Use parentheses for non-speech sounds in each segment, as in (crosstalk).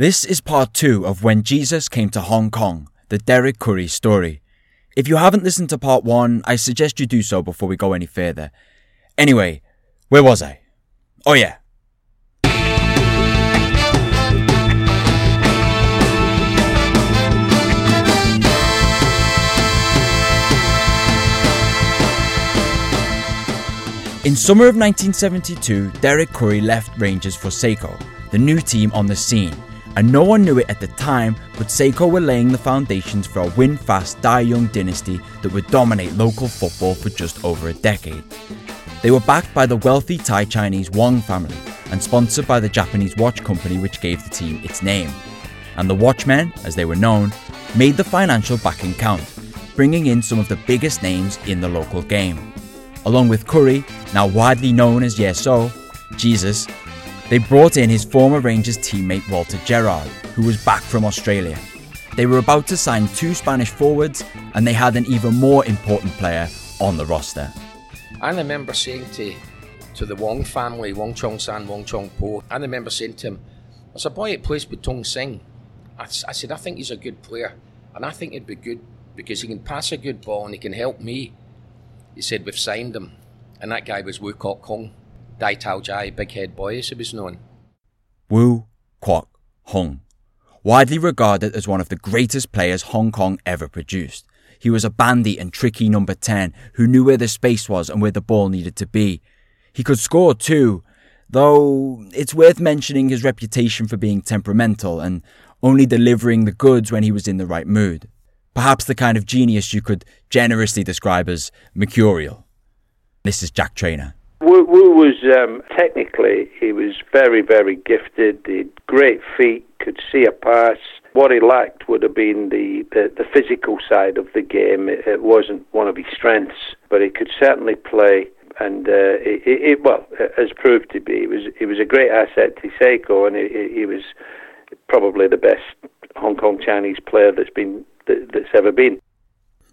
This is part two of When Jesus Came to Hong Kong, the Derek Currie story. If you haven't listened to part one, I suggest you do so before we go any further. Anyway, where was I? Oh yeah. In summer of 1972, Derek Currie left Rangers for Seiko, the new team on the scene, and no one knew it at the time, but Seiko were laying the foundations for a win fast, die young dynasty that would dominate local football for just over a decade. They were backed by the wealthy Thai Chinese Wong family and sponsored by the Japanese watch company which gave the team its name. And the Watchmen, as they were known, made the financial backing count, bringing in some of the biggest names in the local game. Along with Currie, now widely known as Yeso, Jesus, they brought in his former Rangers teammate Walter Gerrard, who was back from Australia. They were about to sign two Spanish forwards, and they had an even more important player on the roster. I remember saying to to the Wong family, Wong Chong San, Wong Chong Po, I remember saying to him, there's a boy that plays with Tung Sing. I, I said, I think he's a good player, and I think he'd be good because he can pass a good ball and he can help me. He said, We've signed him. And that guy was Wu Kwok Hung, Dai Jai, Big Head Boy, as he was known. Wu Kwok Hung, widely regarded as one of the greatest players Hong Kong ever produced. He was a bandy and tricky number 10 who knew where the space was and where the ball needed to be. He could score too, though it's worth mentioning his reputation for being temperamental and only delivering the goods when he was in the right mood. Perhaps the kind of genius you could generously describe as mercurial. This is Jack Trainer. Wu, Wu was um, technically he was very very gifted. He had great feet, could see a pass. What he lacked would have been the, the, the physical side of the game. It, it, wasn't one of his strengths, but he could certainly play. And uh, it, it, well, as proved to be, he was he was a great asset to Seiko, and he, he was probably the best Hong Kong Chinese player that's been that, that's ever been.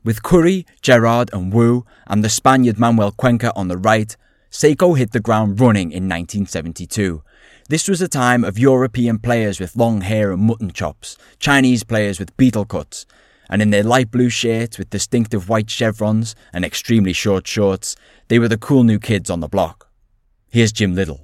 With Currie, Gerrard, and Wu, and the Spaniard Manuel Cuenca on the right, Seiko hit the ground running in 1972. This was a time of European players with long hair and mutton chops, Chinese players with beetle cuts, and in their light blue shirts with distinctive white chevrons and extremely short shorts, they were the cool new kids on the block. Here's Jim Little.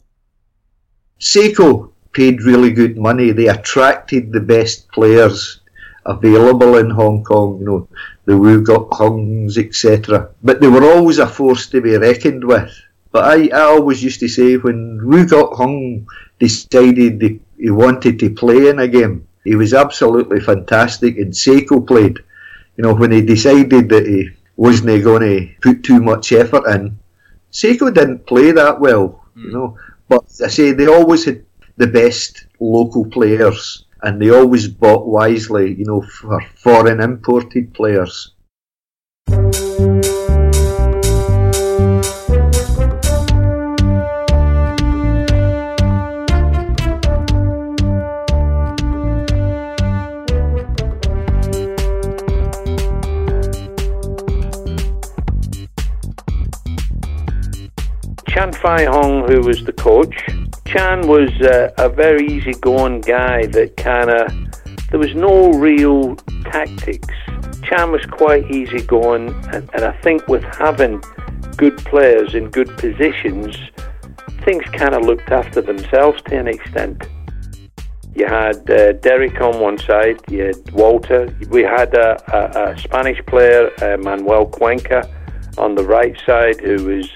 Seiko paid really good money. They attracted the best players available in Hong Kong, you know, the Wu Gok Hungs, etc. But they were always a force to be reckoned with. But I, I always used to say when Wu Gok Hung decided he wanted to play in a game, he was absolutely fantastic and Seiko played. You know, when he decided that he wasn't going to put too much effort in, Seiko didn't play that well, mm. you hmm. know. But I say they always had the best local players and they always bought wisely, you know, for foreign imported players. Fai Hong, who was the coach, Chan was uh, a very easygoing guy that kind of, there was no real tactics. Chan was quite easygoing, and, and I think with having good players in good positions, things kind of looked after themselves to an extent. You had uh, Derek on one side, you had Walter. We had a, a, a Spanish player, uh, Manuel Cuenca, on the right side, who was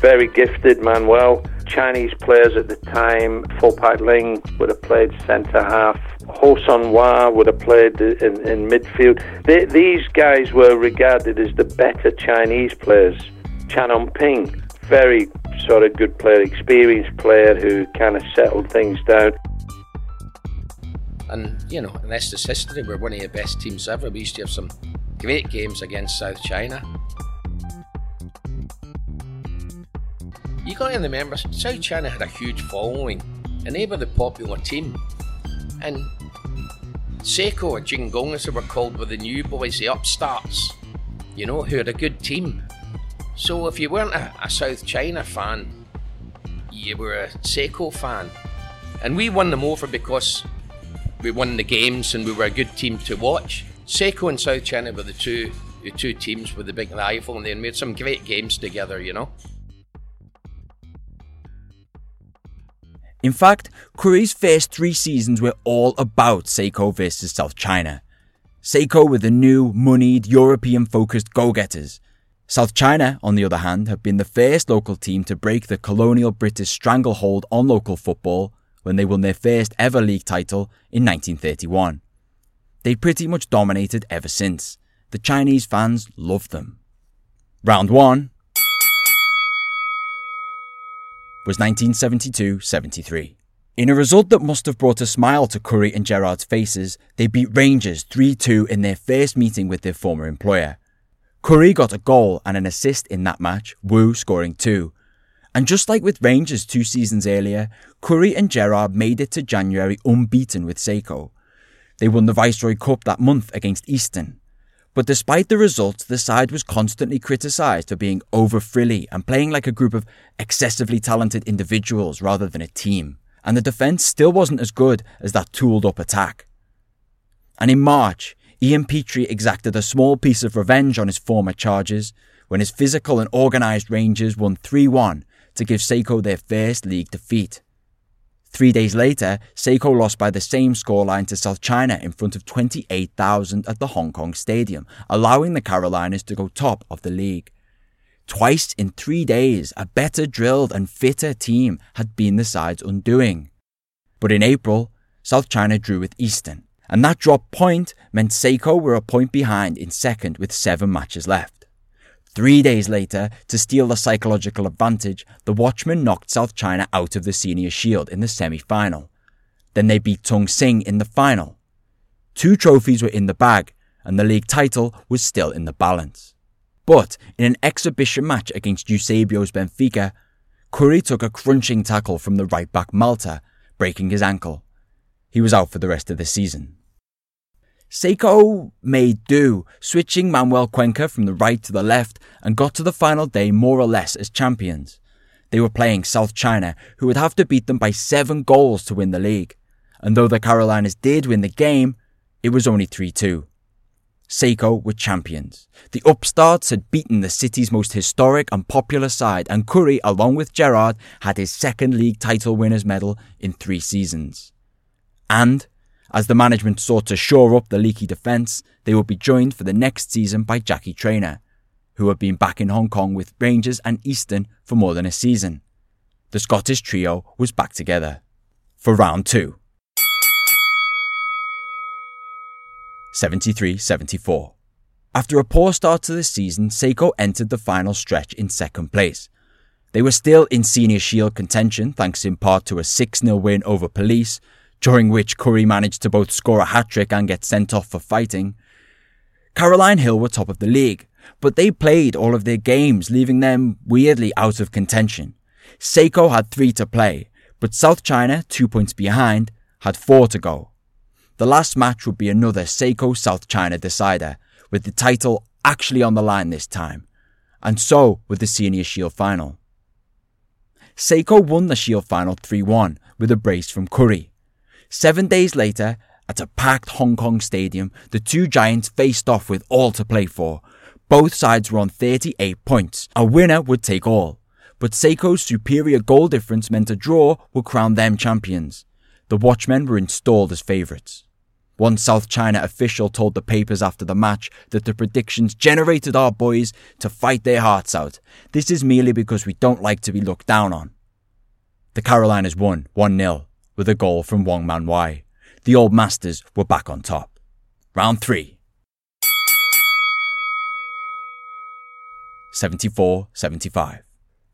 very gifted, Manuel. Chinese players at the time, Fo Pat Ling would have played centre half. Ho Sun Hua would have played in, in midfield. They, these guys were regarded as the better Chinese players. Chan On Ping, very sort of good player, experienced player who kind of settled things down. And, you know, and that's history. We're one of the best teams ever. We used to have some great games against South China. You got to remember, South China had a huge following, and they were the popular team. And Seiko or Jing Gong, as they were called, were the new boys, the upstarts, you know, who had a good team. So if you weren't a, a South China fan, you were a Seiko fan. And we won them over because we won the games and we were a good team to watch. Seiko and South China were the two the two teams with the big rival, and they made some great games together. You know. In fact, Currie's first three seasons were all about Seiko versus South China. Seiko were the new, moneyed, European focused go getters. South China, on the other hand, have been the first local team to break the colonial British stranglehold on local football when they won their first ever league title in 1931. They pretty much dominated ever since. The Chinese fans loved them. Round 1 was 1972 73. In a result that must have brought a smile to Currie and Gerrard's faces, they beat Rangers 3 2 in their first meeting with their former employer. Currie got a goal and an assist in that match, Wu scoring two. And just like with Rangers two seasons earlier, Currie and Gerrard made it to January unbeaten with Seiko. They won the Viceroy Cup that month against Eastern. But despite the results, the side was constantly criticised for being over frilly and playing like a group of excessively talented individuals rather than a team. And the defence still wasn't as good as that tooled up attack. And in March, Ian Petrie exacted a small piece of revenge on his former charges when his physical and organised Rangers won 3 1 to give Seiko their first league defeat. Three days later, Seiko lost by the same scoreline to South China in front of 28,000 at the Hong Kong Stadium, allowing the Caroliners to go top of the league. Twice in three days, a better drilled and fitter team had been the side's undoing. But in April, South China drew with Eastern, and that drop point meant Seiko were a point behind in second with seven matches left. Three days later, to steal the psychological advantage, the Watchmen knocked South China out of the Senior Shield in the semi final. Then they beat Tung Sing in the final. Two trophies were in the bag, and the league title was still in the balance. But in an exhibition match against Eusebio's Benfica, Currie took a crunching tackle from the right back Malta, breaking his ankle. He was out for the rest of the season. Seiko made do, switching Manuel Cuenca from the right to the left and got to the final day more or less as champions. They were playing South China, who would have to beat them by seven goals to win the league. And though the Caroliners did win the game, it was only 3 2. Seiko were champions. The upstarts had beaten the city's most historic and popular side, and Currie, along with Gerrard, had his second league title winners' medal in three seasons. And as the management sought to shore up the leaky defence, they would be joined for the next season by Jackie Trainer, who had been back in Hong Kong with Rangers and Eastern for more than a season. The Scottish trio was back together. For round two. 73 74. After a poor start to the season, Seiko entered the final stretch in second place. They were still in Senior Shield contention thanks in part to a 6 0 win over Police, during which Currie managed to both score a hat trick and get sent off for fighting. Caroline Hill were top of the league, but they played all of their games, leaving them weirdly out of contention. Seiko had three to play, but South China, two points behind, had four to go. The last match would be another Seiko South China decider, with the title actually on the line this time, and so with the Senior Shield final. Seiko won the Shield final 3 1 with a brace from Currie. Seven days later, at a packed Hong Kong stadium, the two giants faced off with all to play for. Both sides were on 38 points. A winner would take all. But Seiko's superior goal difference meant a draw would crown them champions. The Watchmen were installed as favourites. One South China official told the papers after the match that the predictions generated our boys to fight their hearts out. This is merely because we don't like to be looked down on. The Caroliners won 1 0 with a goal from Wong Man Wai. The Old Masters were back on top. Round 3. 74 75.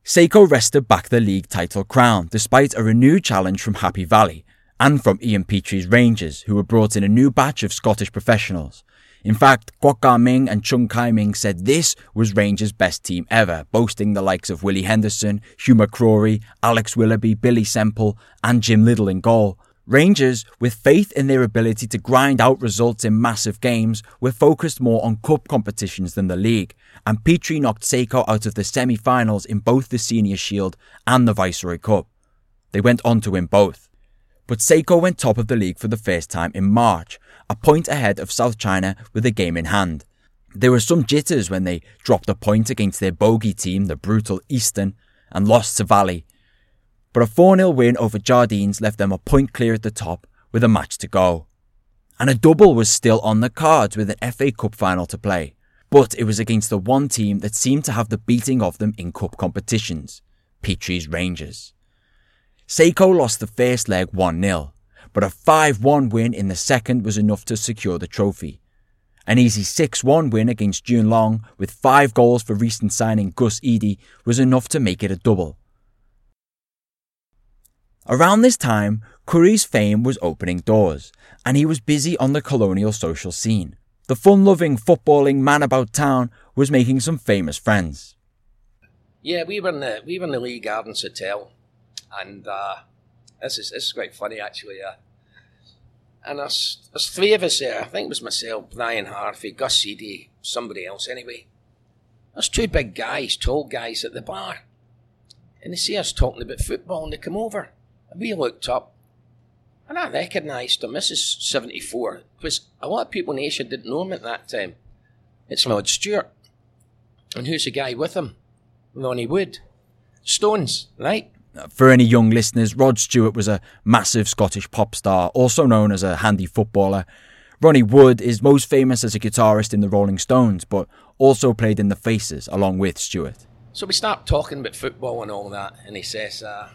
Seiko wrested back the league title crown despite a renewed challenge from Happy Valley and from Ian Petrie's Rangers, who were brought in a new batch of Scottish professionals. In fact, Kwok Ming and Chung Kai Ming said this was Rangers' best team ever, boasting the likes of Willie Henderson, Hugh McCrory, Alex Willoughby, Billy Semple, and Jim Little in goal. Rangers, with faith in their ability to grind out results in massive games, were focused more on cup competitions than the league, and Petrie knocked Seiko out of the semi-finals in both the Senior Shield and the Viceroy Cup. They went on to win both. but Seiko went top of the league for the first time in March, a point ahead of South China with a game in hand. There were some jitters when they dropped a point against their bogey team, the brutal Eastern, and lost to Valley. But a 4 0 win over Jardines left them a point clear at the top with a match to go. And a double was still on the cards with an FA Cup final to play. But it was against the one team that seemed to have the beating of them in cup competitions Petrie's Rangers. Seiko lost the first leg 1 0, but a 5 1 win in the second was enough to secure the trophy. An easy 6 1 win against Yuen Long with five goals for recent signing Gus Edey was enough to make it a double. Around this time, Currie's fame was opening doors, and he was busy on the colonial social scene. The fun loving, footballing man about town was making some famous friends. Yeah, we were in the, we were in the Lee Gardens Hotel, and uh, this, is, this is quite funny actually. Uh, and there's, there's three of us there. I think it was myself, Brian Harvey, Gus Edey, somebody else anyway. There's two big guys, tall guys at the bar. And they see us talking about football and they come over. And we looked up and I recognised him. This is 74. Because a lot of people in Asia didn't know him at that time. It's Rod Stewart. And who's the guy with him? Ronnie Wood. Stones, right? For any young listeners, Rod Stewart was a massive Scottish pop star, also known as a handy footballer. Ronnie Wood is most famous as a guitarist in the Rolling Stones, but also played in the Faces along with Stewart. So we start talking about football and all that, and he says, uh,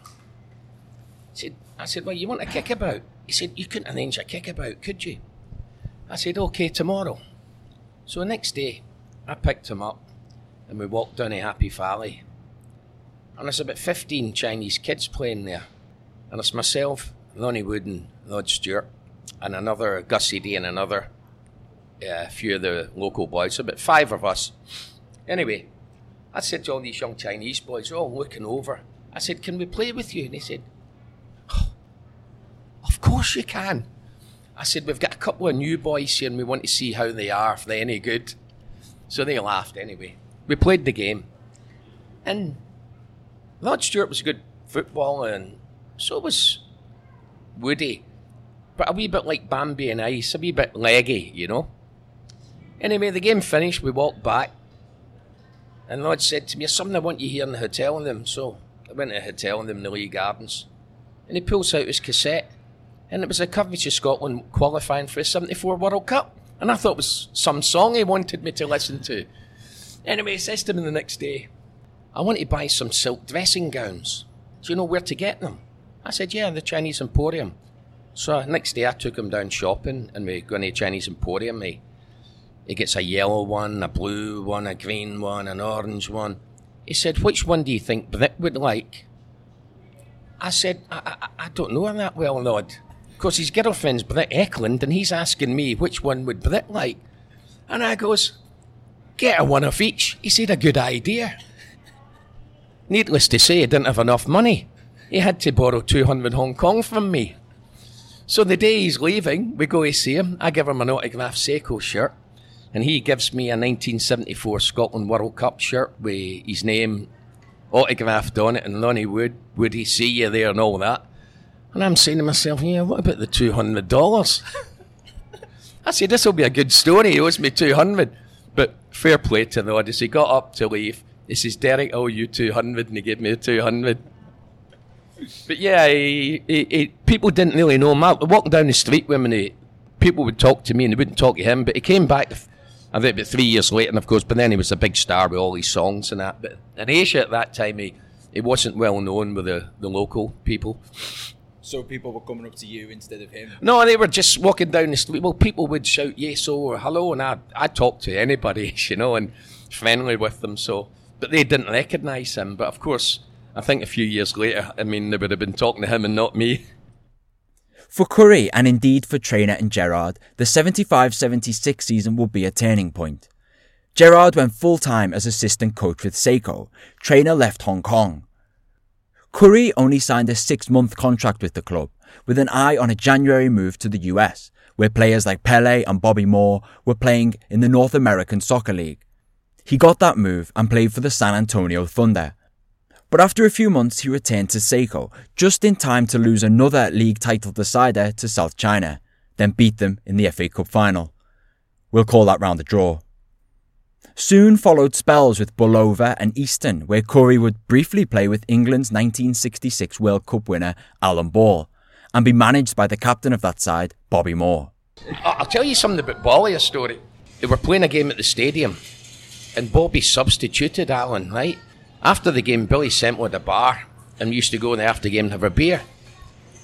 said, I said, well, you want a kickabout? He said, you couldn't arrange a kickabout, could you? I said, okay, tomorrow. So the next day, I picked him up and we walked down a Happy Valley. And there's about 15 Chinese kids playing there. And it's myself, Ronnie Wood and Rod Stewart, and another Gus Edey and another uh, few of the local boys, about five of us. Anyway, I said to all these young Chinese boys, all looking over. I said, Can we play with you? And they said, Of course you can. I said, We've got a couple of new boys here and we want to see how they are, if they're any good. So they laughed anyway. We played the game. And Rod Stewart was a good footballer, and so was Woody. But a wee bit like Bambi and Ice, a wee bit leggy, you know. Anyway, the game finished, we walked back, and Rod said to me, There's something I want you here in the hotel with them. So I went to the hotel with them in the Lee Gardens, and he pulls out his cassette, and it was a Curvature Scotland qualifying for a 74 World Cup. And I thought it was some song he wanted me to listen to. Anyway, he says to me the next day, I want to buy some silk dressing gowns. Do you know where to get them? I said, Yeah, the Chinese Emporium. So next day I took him down shopping and we go to the Chinese Emporium. He, he gets a yellow one, a blue one, a green one, an orange one. He said, Which one do you think Britt would like? I said, I, I, I don't know him that well, Rod. Because his girlfriend's Britt Ekland and he's asking me which one would Britt like. And I goes, Get a one of each. He said, A good idea. Needless to say, he didn't have enough money. He had to borrow 200 Hong Kong from me. So the day he's leaving, we go to see him. I give him an autographed Seiko shirt, and he gives me a 1974 Scotland World Cup shirt with his name autographed on it, and Ronnie Wood, would he see you there and all that? And I'm saying to myself, yeah, what about the $200? (laughs) I said, this will be a good story. He owes me 200 But fair play to the. He got up to leave. He says, Derek, oh, you 200, and he gave me a 200. But yeah, he, he, he, people didn't really know him. I walking down the street with him, and he, people would talk to me, and they wouldn't talk to him. But he came back, I think, about three years later, and of course, but then he was a big star with all these songs and that. But in Asia at that time, he, he wasn't well known with the, the local people. So people were coming up to you instead of him? No, they were just walking down the street. Well, people would shout yes or hello, and I I talked to anybody, (laughs) you know, and friendly with them. So, but they didn't recognise him. But of course, I think a few years later, I mean, they would have been talking to him and not me. (laughs) For Currie, and indeed for Trainer and Gerrard, the 75 76 season will be a turning point. Gerrard went full time as assistant coach with Seiko. Trainer left Hong Kong. Currie only signed a six month contract with the club, with an eye on a January move to the US, where players like Pele and Bobby Moore were playing in the North American Soccer League. He got that move and played for the San Antonio Thunder. But after a few months, he returned to Seiko, just in time to lose another league title decider to South China, then beat them in the FA Cup final. We'll call that round a draw. Soon followed spells with Bulova and Eastern, where Currie would briefly play with England's 1966 World Cup winner Alan Ball, and be managed by the captain of that side, Bobby Moore. I'll tell you something about Bally, a story. They were playing a game at the stadium, and Bobby substituted Alan, right? After the game, Billy sent me to the bar and we used to go in the after game and have a beer.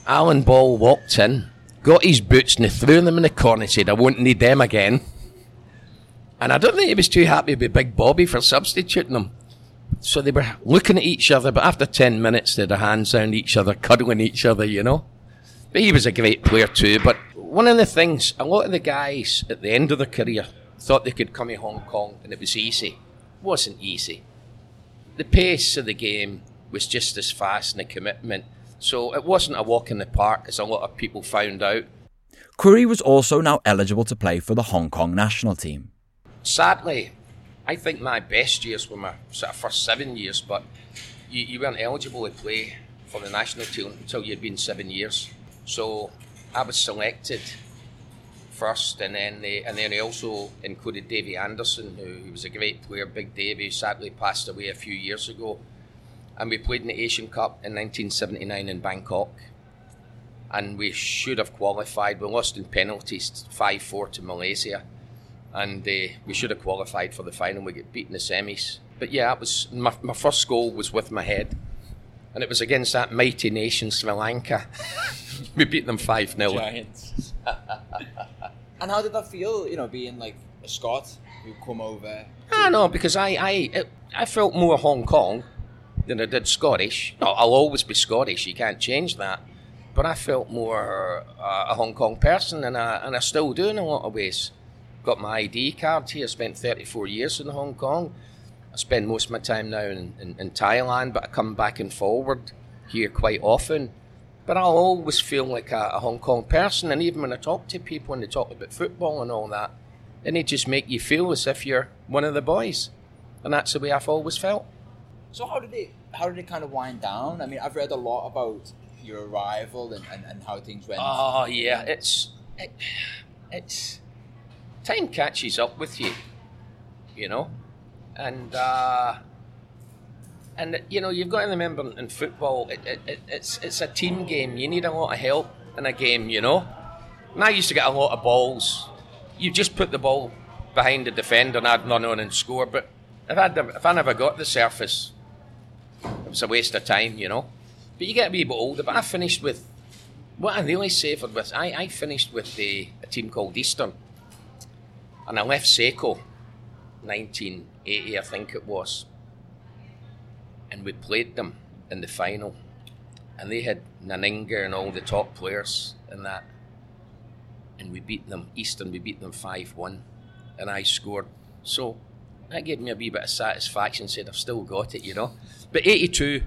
Alan Ball walked in, got his boots and he threw them in the corner and said, I won't need them again. And I don't think he was too happy with Big Bobby for substituting them. So they were looking at each other, but after 10 minutes, they had their hands around each other, cuddling each other, you know. But he was a great player too. But one of the things, a lot of the guys at the end of their career thought they could come to Hong Kong and it was easy. It wasn't easy. The pace of the game was just as fast and the commitment. So it wasn't a walk in the park, as a lot of people found out. Currie was also now eligible to play for the Hong Kong national team. Sadly, I think my best years were my sort of first seven years, but you, you weren't eligible to play for the national team until you'd been seven years. So I was selected first, and then they, and then they also included Davy Anderson, who, who was a great player, Big Davy, who sadly passed away a few years ago. And we played in the Asian Cup in 1979 in Bangkok, and we should have qualified. We lost in penalties, five four to Malaysia, and uh, we should have qualified for the final. We get beaten in the semis. But yeah, it was my, my first goal was with my head, and it was against that mighty nation Sri Lanka. (laughs) we beat them five 0 Giants. (laughs) and how did that feel? You know, being like a Scot who come over. I know because I I I felt more Hong Kong than I did Scottish. No, I'll always be Scottish. You can't change that. But I felt more uh, a Hong Kong person, and I and I still do in a lot of ways. Got my ID card here. Spent 34 years in Hong Kong. I spend most of my time now in, in, in Thailand, but I come back and forward here quite often. But I'll always feel like a, a Hong Kong person, and even when I talk to people and they talk about football and all that, and they just make you feel as if you're one of the boys, and that's the way I've always felt. So how did it how did it kind of wind down? I mean, I've read a lot about your arrival and, and, and how things went. Oh yeah, it's it, it's time catches up with you, you know, and uh, and you know you've got to remember in football it, it, it, it's it's a team game. You need a lot of help in a game, you know. And I used to get a lot of balls. You just put the ball behind the defender and I'd run on and score. But if I if I never got the surface, it was a waste of time, you know. But you get a wee bit older. But I finished with what I really savoured was I, I finished with the, a team called Eastern, and I left Seiko, 1980 I think it was, and we played them in the final, and they had Nanninga and all the top players in that, and we beat them Eastern. We beat them five one, and I scored. So that gave me a wee bit of satisfaction. Said I've still got it, you know. But 82,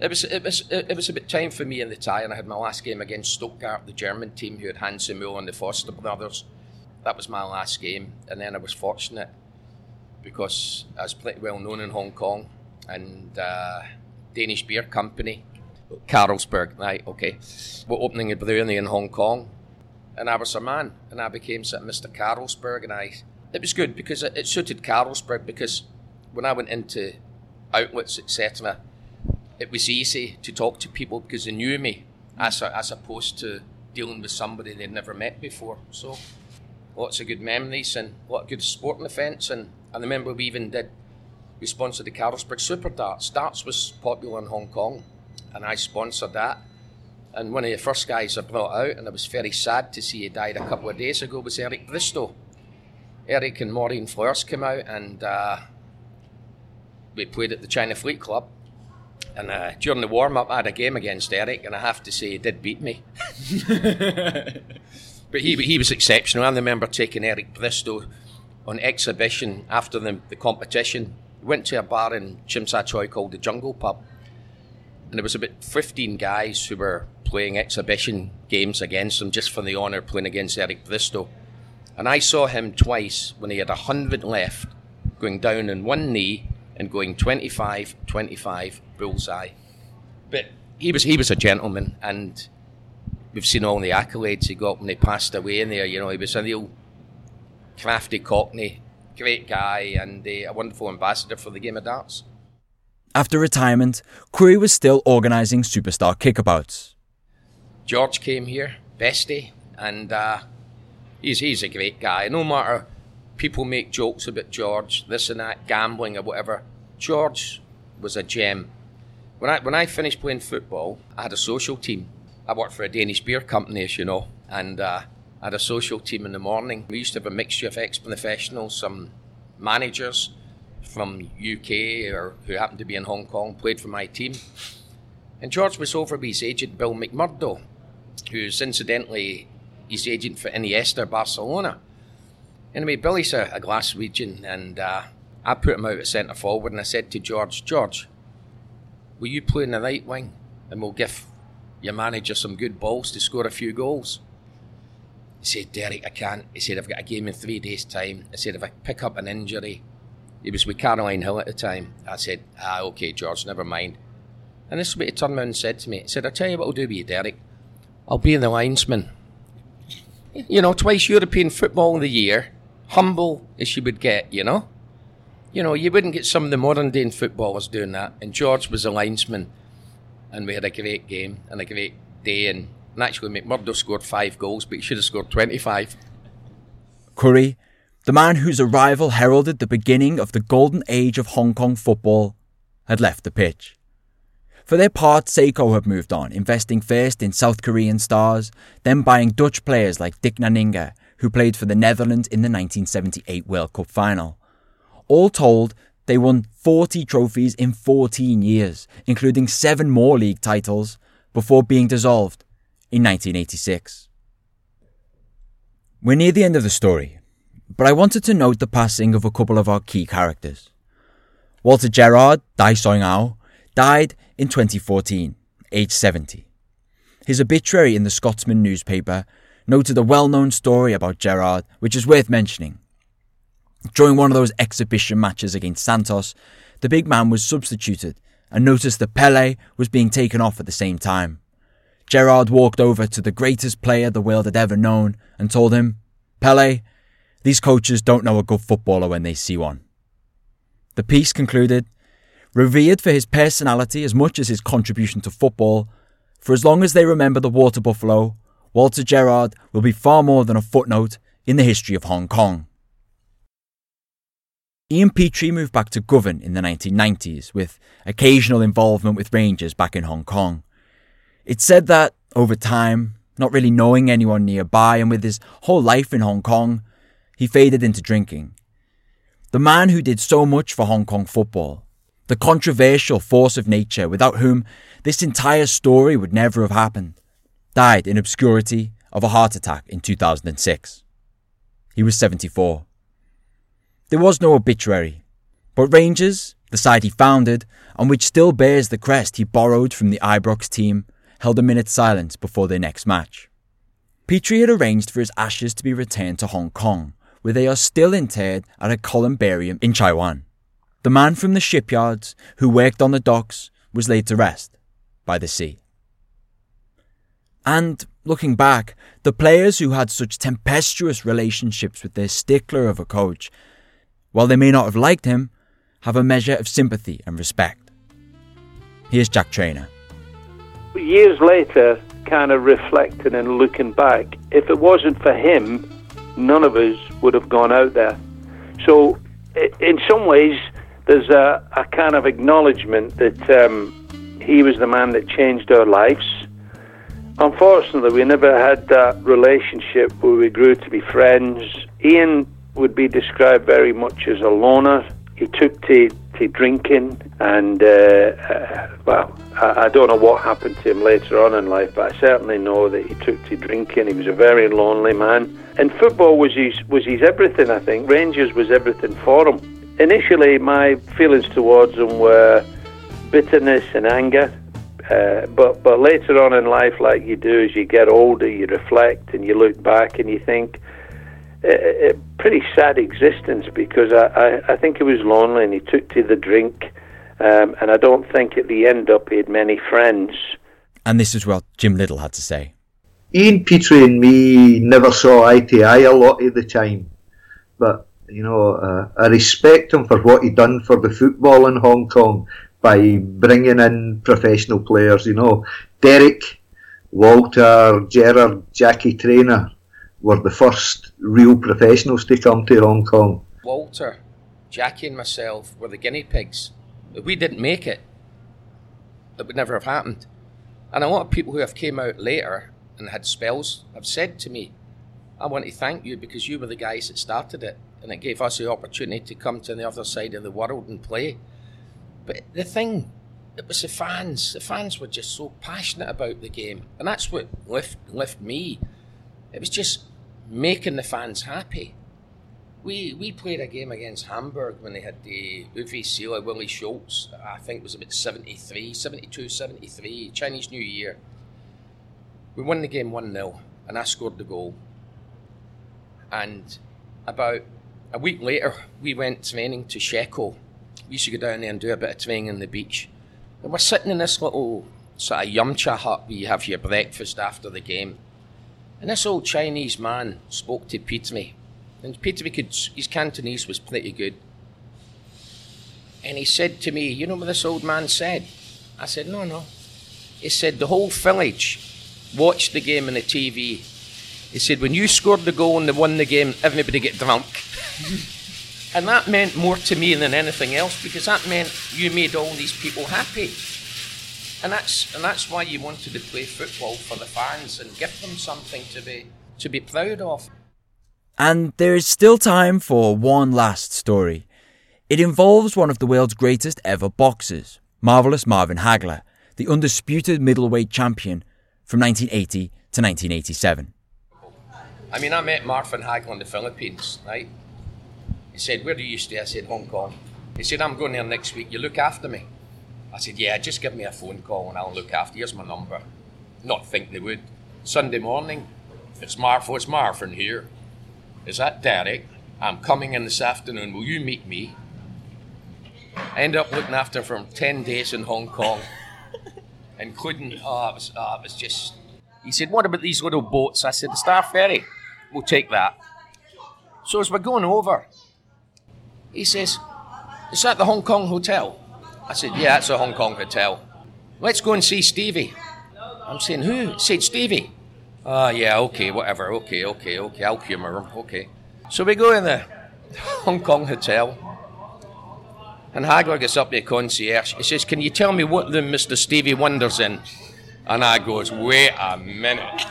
it was it was it was a bit time for me in the tie, and I had my last game against Stuttgart, the German team who had Hans and the Foster brothers. That was my last game, and then I was fortunate because I was pretty well known in Hong Kong, and uh, Danish beer company, Carlsberg, right? Okay, We're opening a brewery in Hong Kong, and I was a man, and I became Mr. Carlsberg, and I it was good because it, it suited Carlsberg because when I went into outlets, etc., it was easy to talk to people because they knew me as, a, as opposed to dealing with somebody they'd never met before. So lots of good memories and a lot of good sporting events. And I remember we even did, we sponsored the Carlsberg Super Darts. Darts was popular in Hong Kong and I sponsored that. And one of the first guys I brought out, and I was very sad to see he died a couple of days ago, was Eric Bristow. Eric and Maureen Flowers came out and uh, we played at the China Fleet Club. And uh, during the warm up, I had a game against Eric, and I have to say, he did beat me. (laughs) but he, he was exceptional. I remember taking Eric Bristow on exhibition after the, the competition. We went to a bar in Sha Tsui called the Jungle Pub. And there was about 15 guys who were playing exhibition games against him just for the honour of playing against Eric Bristow. And I saw him twice when he had a hundred left, going down on one knee and going 25, 25, bullseye. But he was he was a gentleman, and we've seen all the accolades he got when he passed away in there. You know, he was a real crafty cockney, great guy, and uh, a wonderful ambassador for the game of darts. After retirement, Currie was still organising superstar kickabouts. George came here, bestie, and uh, he's he's a great guy. No matter people make jokes about George, this and that, gambling or whatever. George was a gem. When I when I finished playing football, I had a social team. I worked for a Danish beer company, as you know, and uh, Had a social team in the morning. We used to have a mixture of ex-professionals, some managers from UK or who happened to be in Hong Kong, played for my team. And George was over with his agent Bill McMurdo, who's incidentally his agent for Iniesta Barcelona. Anyway, Billy's a, a Glaswegian, and uh, I put him out at centre forward, and I said to George, George, will you play in the right wing, and we'll give your manager some good balls to score a few goals? He said, Derek, I can't. He said, I've got a game in three days' time. I said, if I pick up an injury, he was with Caroline Hill at the time. I said, ah, okay, George, never mind. And this he turned around and said to me. He said, I'll tell you what I'll do with you, Derek. I'll be in the linesman. You know, twice European Football of the Year humble as you would get, you know? You know, you wouldn't get some of the modern day footballers doing that. And George was a linesman, and we had a great game and a great day. And, actually, McMurdo scored five goals, but he should have scored 25. Currie, the man whose arrival heralded the beginning of the golden age of Hong Kong football, had left the pitch. For their part, Seiko had moved on, investing first in South Korean stars, then buying Dutch players like Dick Nanninga who played for the Netherlands in the 1978 World Cup final. All told, they won 40 trophies in 14 years, including seven more league titles, before being dissolved in 1986. We're near the end of the story, but I wanted to note the passing of a couple of our key characters. Walter Gerrard, Dai Song Ao, died in 2014, aged 70. His obituary in the Scotsman newspaper noted a well known story about Gerrard, which is worth mentioning. During one of those exhibition matches against Santos, the big man was substituted and noticed that Pele was being taken off at the same time. Gerrard walked over to the greatest player the world had ever known and told him, Pele, these coaches don't know a good footballer when they see one. The piece concluded, revered for his personality as much as his contribution to football, for as long as they remember the water buffalo, Walter Gerrard will be far more than a footnote in the history of Hong Kong. Ian Petrie moved back to Govan in the 1990s, with occasional involvement with Rangers back in Hong Kong. It's said that, over time, not really knowing anyone nearby and with his whole life in Hong Kong, he faded into drinking. The man who did so much for Hong Kong football, the controversial force of nature without whom this entire story would never have happened, died in obscurity of a heart attack in 2006. He was 74. There was no obituary, but Rangers, the side he founded, and which still bears the crest he borrowed from the Ibrox team, held a minute's silence before their next match. Petrie had arranged for his ashes to be returned to Hong Kong, where they are still interred at a columbarium in Chai Wan. The man from the shipyards who worked on the docks was laid to rest by the sea. And looking back, the players who had such tempestuous relationships with their stickler of a coach, while they may not have liked him, have a measure of sympathy and respect. Here's Jack Trainer. Years later, kind of reflecting and looking back, if it wasn't for him, none of us would have gone out there. So, in some ways, there's a, a kind of acknowledgement that um, he was the man that changed our lives Unfortunately, we never had that relationship where we grew to be friends. Ian would be described very much as a loner. He took to, to drinking, and uh, uh, well, I, I, don't know what happened to him later on in life, but I certainly know that he took to drinking. He was a very lonely man, and football was his was his everything. I think Rangers was everything for him. Initially, my feelings towards him were bitterness and anger uh, but but later on in life, like you do as you get older, you reflect and you look back and you think a, a pretty sad existence because I, I, I think he was lonely and he took to the drink. Um, and I don't think at the end up he had many friends. And this is what Jim Little had to say. Ian Petrie and me never saw eye to eye a lot of the time, but you know, uh, I respect him for what he done for the football in Hong Kong by bringing in professional players. You know, Derek, Walter, Gerrard, Jackie Trainer were the first real professionals to come to Hong Kong. Walter, Jackie, and myself were the guinea pigs. If we didn't make it, it would never have happened. And a lot of people who have came out later and had spells have said to me, I want to thank you because you were the guys that started it and it gave us the opportunity to come to the other side of the world and play. But the thing, it was the fans. The fans were just so passionate about the game. And that's what lift, lift me. It was just making the fans happy. We we played a game against Hamburg when they had the Uwe Seeler, Willi Schulz, I think it was about 73, 72, 73, Chinese New Year. We won the game 1 0, and I scored the goal. And about a week later, we went training to Shek O. We used to go down there and do a bit of training on the beach. And we're sitting in this little sort of yumcha hut where you have your breakfast after the game. And this old Chinese man spoke to Petrie. And Petrie could, his Cantonese was pretty good. And he said to me, You know what this old man said? I said, No, no. He said, The whole village watched the game on the TV. He said, when you scored the goal and they won the game, everybody get drunk. (laughs) and that meant more to me than anything else because that meant you made all these people happy. And that's, and that's why you wanted to play football for the fans and give them something to be, to be proud of. And there is still time for one last story. It involves one of the world's greatest ever boxers, Marvelous Marvin Hagler, the undisputed middleweight champion from 1980 to 1987. I mean, I met Marvin Hagler in the Philippines, right? He said, Where do you stay? I said, Hong Kong. He said, I'm going there next week. You look after me. I said, Yeah, just give me a phone call and I'll look after you. Here's my number. Not think they would. Sunday morning, it's Marv, it's Marvin here. Is that Derek? I'm coming in this afternoon. Will you meet me? I ended up looking after him for 10 days in Hong Kong (laughs) including, oh, it was, oh, it was just. He said, What about these little boats? I said, The Star Ferry. We'll take that. So as we're going over, he says, Is that the Hong Kong hotel? I said, Yeah, that's a Hong Kong hotel. Let's go and see Stevie. I'm saying, Who? Said, Stevie. Ah, uh, yeah, okay, whatever. Okay, okay, okay. I'll humour him. Okay. So we go in the (laughs) Hong Kong hotel. And Hagler gets up to the concierge. He says, Can you tell me what room Mr. Stevie Wonder's in? And I goes, Wait a minute.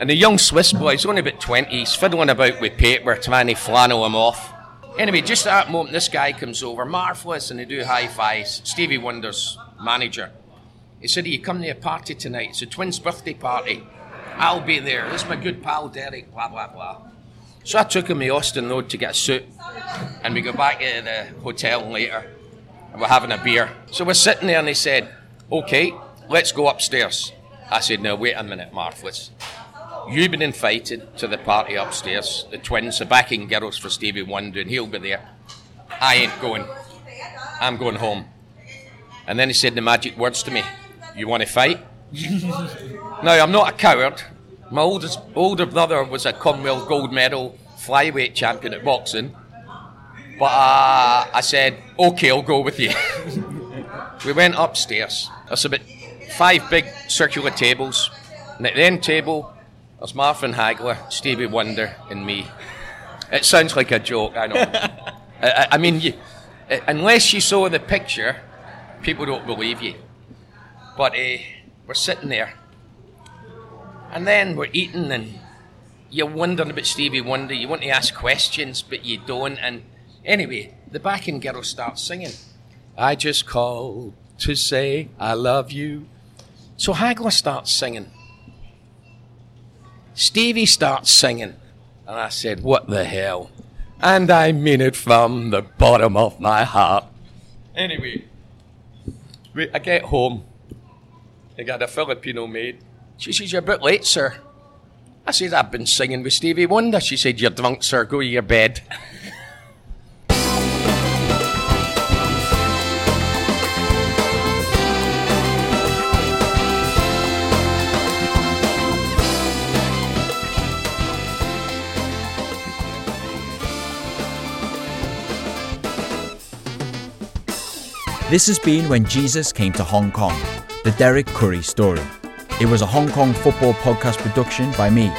And the young Swiss boy, he's only about 20, he's fiddling about with paper, trying to flannel him off. Anyway, just at that moment, this guy comes over, marvellous, and they do high fives. Stevie Wonder's manager. He said, You come to a party tonight. It's a twins' birthday party. I'll be there. This is my good pal Derek, blah, blah, blah. So I took him to Austin Road to get a suit, and we go back to the hotel later, and we're having a beer. So we're sitting there, and they said, "Okay, let's go upstairs." I said, "No, wait a minute, Marvelous. You've been invited to the party upstairs. The twins, are backing girls for Stevie Wonder, and he'll be there. I ain't going. I'm going home." And then he said the magic words to me: "You want to fight?" (laughs) now I'm not a coward. My oldest older brother was a Commonwealth gold medal flyweight champion at boxing. But uh, I said, okay, I'll go with you. (laughs) we went upstairs. There's about five big circular tables. And at the end table, there's Marvin Hagler, Stevie Wonder, and me. It sounds like a joke, I know. (laughs) I, I, mean, you, unless you saw the picture, people don't believe you. But uh, we're sitting there and then we're eating, and you're wondering about Stevie Wonder. You want to ask questions, but you don't. And anyway, the backing girl starts singing. I just called to say I love you. So Hagler starts singing. Stevie starts singing. And I said, What the hell? And I mean it from the bottom of my heart. Anyway, I get home. I got a Filipino maid she says, You're a bit late, sir. I said, I've been singing with Stevie Wonder. She said, You're drunk, sir. Go to your bed. (laughs) This has been When Jesus Came to Hong Kong, the Derek Currie story. It was a Hong Kong football podcast production by me,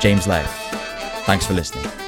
James Legg. Thanks for listening.